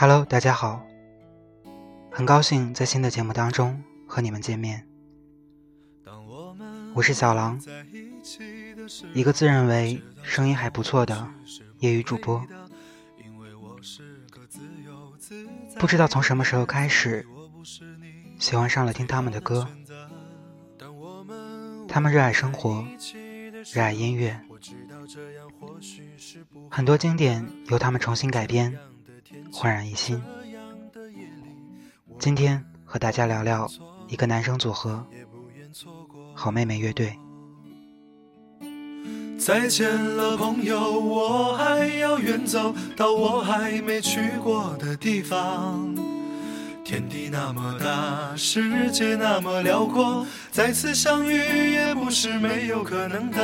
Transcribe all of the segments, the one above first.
Hello，大家好，很高兴在新的节目当中和你们见面。我是小狼，一个自认为声音还不错的业余主播。不知道从什么时候开始，喜欢上了听他们的歌。他们热爱生活，热爱音乐，很多经典由他们重新改编。焕然一新。今天和大家聊聊一个男生组合——好妹妹乐队。再见了，朋友，我还要远走到我还没去过的地方。天地那么大，世界那么辽阔，再次相遇也不是没有可能的。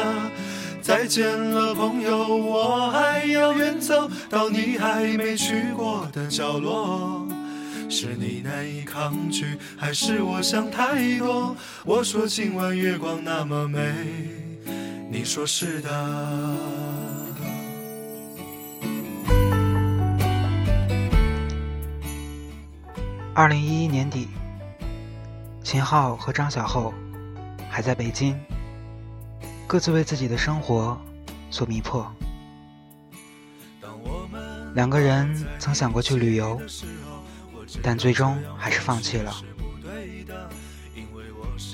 再见了，朋友，我还要远走到你还没去过的角落。是你难以抗拒，还是我想太多？我说今晚月光那么美，你说是的。二零一一年底，秦昊和张小厚还在北京。各自为自己的生活所迷惑。两个人曾想过去旅游，但最终还是放弃了。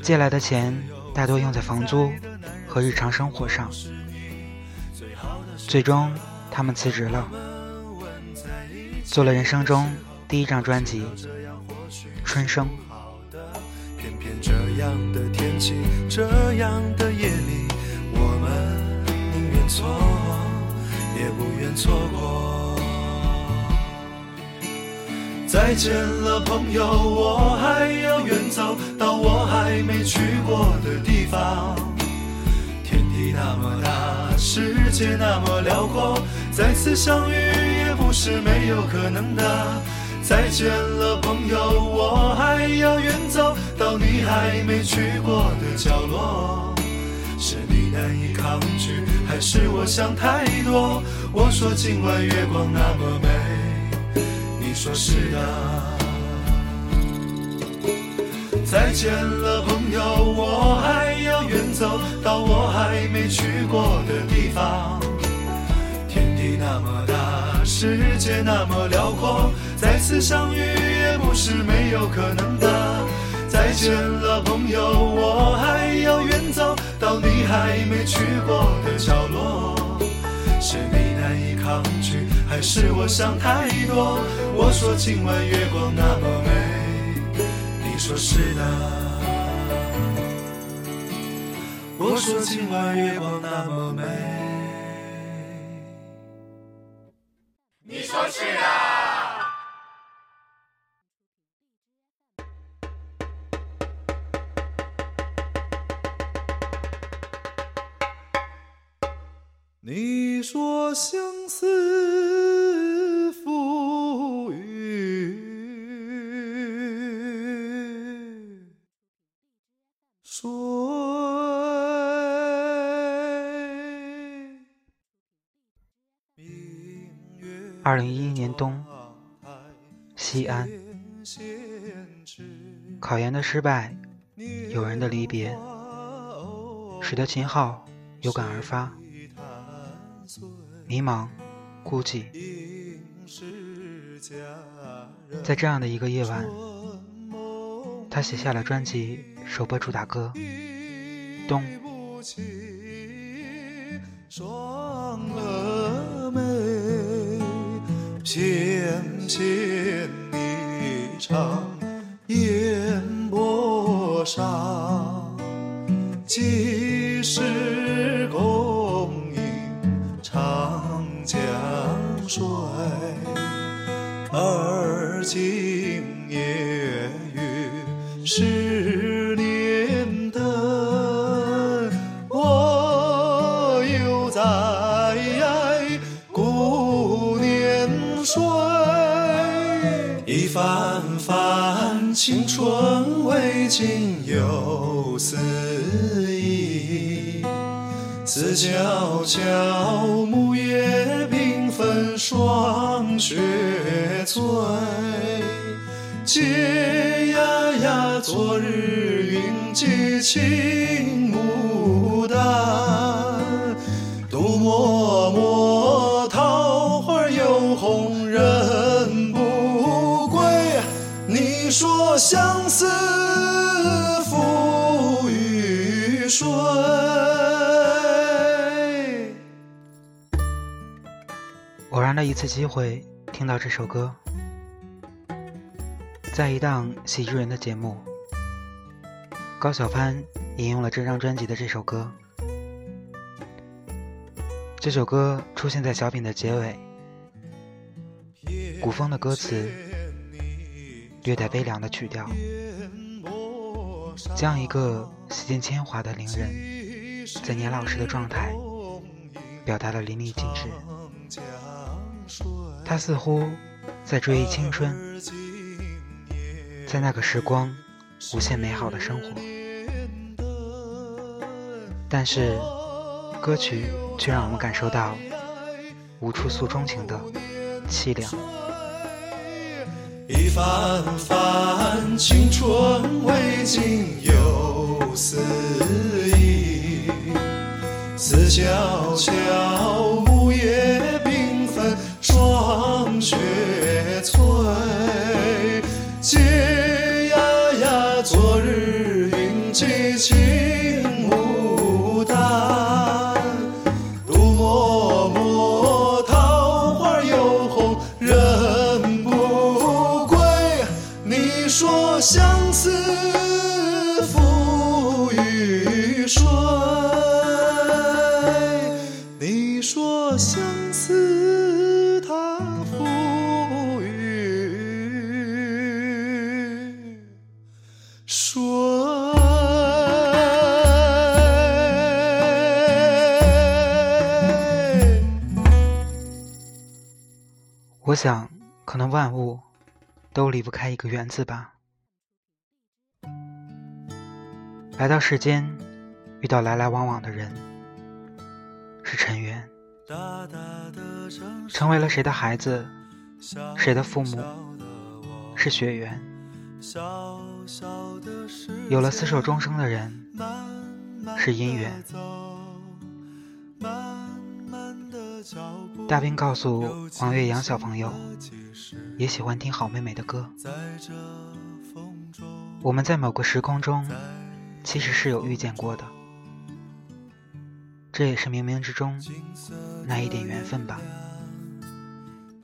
借来的钱大多用在房租和日常生活上。最终，他们辞职了，做了人生中第一张专辑《春生》。偏偏这样的天气，这样再见了，朋友，我还要远走到我还没去过的地方。天地那么大，世界那么辽阔，再次相遇也不是没有可能的。再见了，朋友，我还要远走到你还没去过的角落。是你难以抗拒，还是我想太多？我说今晚月光那么美，说是的。再见了，朋友，我还要远走到我还没去过的地方。天地那么大，世界那么辽阔，再次相遇也不是没有可能的。再见了，朋友，我还要远走到你还没去过的角落。是你你抗拒，还是我想太多？我说今晚月光那么美，你说是的。我说今晚月光那么美，你说相思付与水。二零一一年冬，西安，考研的失败，友人的离别，使得秦昊有感而发。迷茫，孤寂，在这样的一个夜晚，他写下了专辑首播主打歌《冬》。双蛾眉，翩翩一场烟波上，青春未尽又思忆，思悄悄木叶缤纷。霜雪催。嗟呀呀，昨日云髻青相思付与谁？偶然的一次机会，听到这首歌，在一档喜剧人的节目，高晓攀引用了这张专辑的这首歌。这首歌出现在小品的结尾，古风的歌词，略带悲凉的曲调，将一个洗尽铅华的伶人，在年老时的状态，表达的淋漓尽致。他似乎在追忆青春，在那个时光无限美好的生活，但是歌曲却让我们感受到无处诉衷情的凄凉。一番番青春未尽又思忆，思悄悄木叶缤纷。霜雪我想，可能万物都离不开一个“缘”字吧。来到世间，遇到来来往往的人，是尘缘。成为了谁的孩子，谁的父母，是血缘。有了厮守终生的人，是姻缘。慢慢的走大兵告诉王岳阳小朋友，也喜欢听好妹妹的歌。我们在某个时空中，其实是有遇见过的，这也是冥冥之中那一点缘分吧。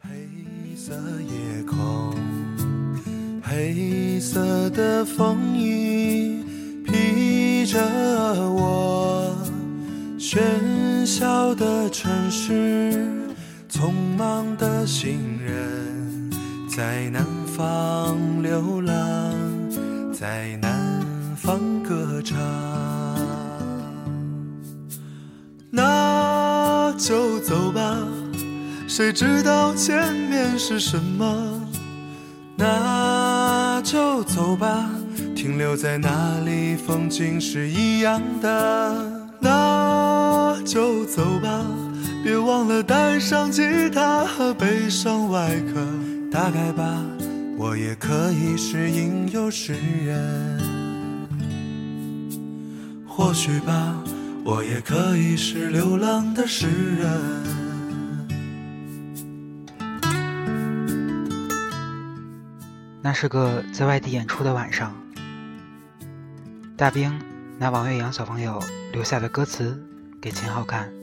黑色夜空，黑色的风衣披着我，喧嚣的城市。匆忙的行人，在南方流浪，在南方歌唱。那就走吧，谁知道前面是什么？那就走吧，停留在那里，风景是一样的。那就走吧。别忘了带上吉他和悲伤外壳，大概吧，我也可以是吟游诗人。或许吧，我也可以是流浪的诗人。那是个在外地演出的晚上，大兵拿王岳阳小朋友留下的歌词给秦昊看。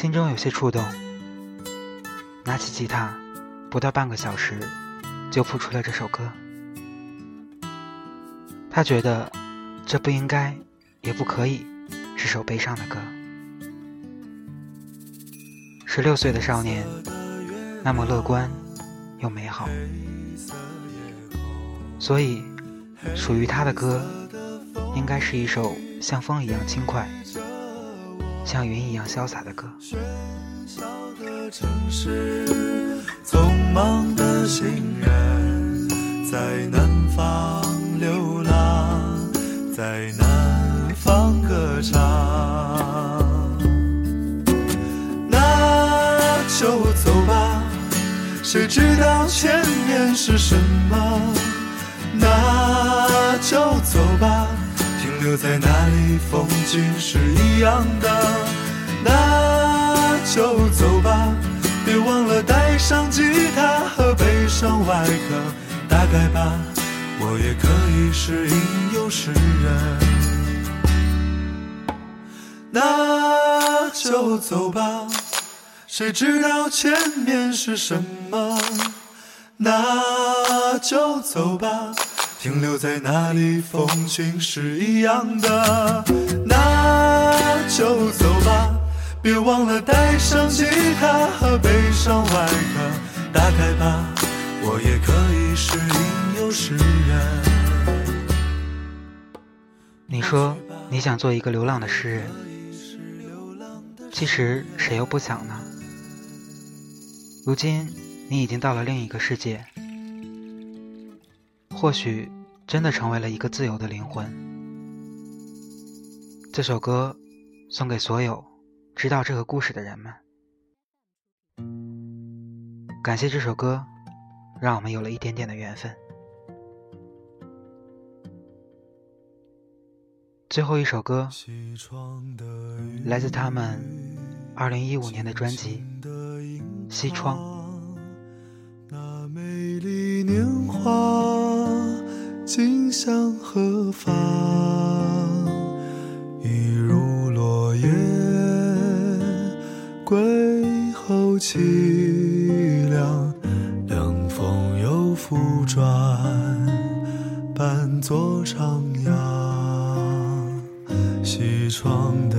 心中有些触动，拿起吉他，不到半个小时，就谱出了这首歌。他觉得这不应该，也不可以是首悲伤的歌。十六岁的少年，那么乐观又美好，所以属于他的歌，应该是一首像风一样轻快。像云一样潇洒的歌。喧嚣的城市，匆忙的行人，在南方流浪，在南方歌唱。那就走吧，谁知道前面是什么？那就走吧，留在那里，风景是一样的。那就走吧，别忘了带上吉他和悲伤外壳。大概吧，我也可以是吟游诗人。那就走吧。谁知道前面是什么？那就走吧，停留在那里，风景是一样的。那就走吧，别忘了带上吉他和悲伤外壳。打开吧，我也可以是吟游诗人。你说你想做一个流浪的诗人，其实谁又不想呢？如今你已经到了另一个世界，或许真的成为了一个自由的灵魂。这首歌送给所有知道这个故事的人们。感谢这首歌，让我们有了一点点的缘分。最后一首歌，来自他们二零一五年的专辑。西窗，那美丽年华，向何方？一如落叶，归后凄凉。凉风又复转，伴作徜徉。西窗的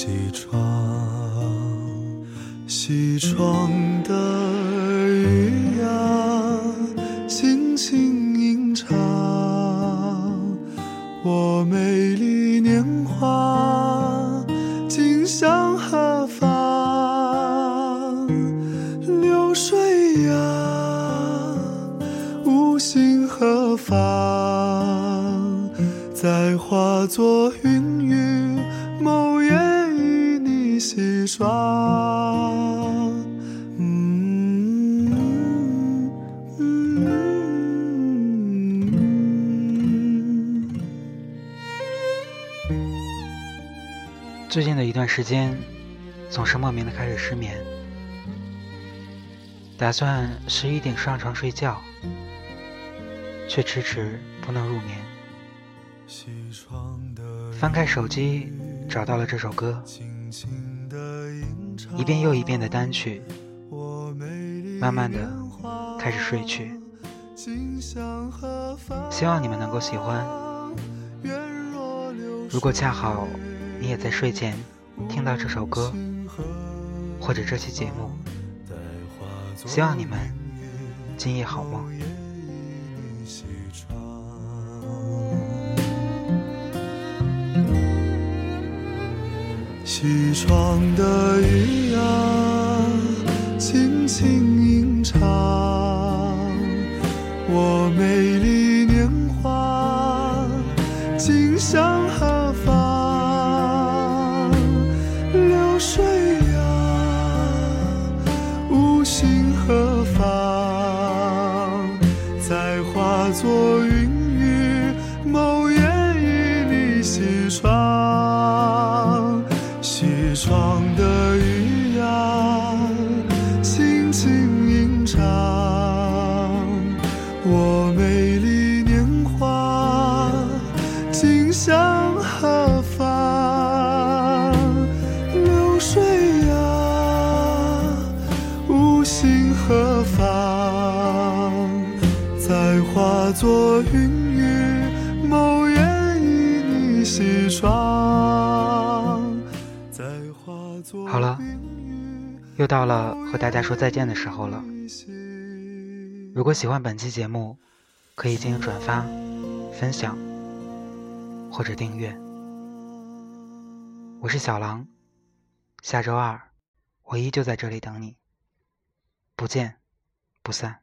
西窗，西窗最近的一段时间，总是莫名的开始失眠，打算十一点上床睡觉，却迟迟不能入眠。翻开手机，找到了这首歌，一遍又一遍的单曲，慢慢的开始睡去。希望你们能够喜欢。如果恰好你也在睡前听到这首歌或者这期节目，希望你们今夜好梦。起床的雨啊，轻轻化作云雨，某夜与你西窗。好了，又到了和大家说再见的时候了。如果喜欢本期节目，可以进行转发、分享或者订阅。我是小狼，下周二我依旧在这里等你，不见不散。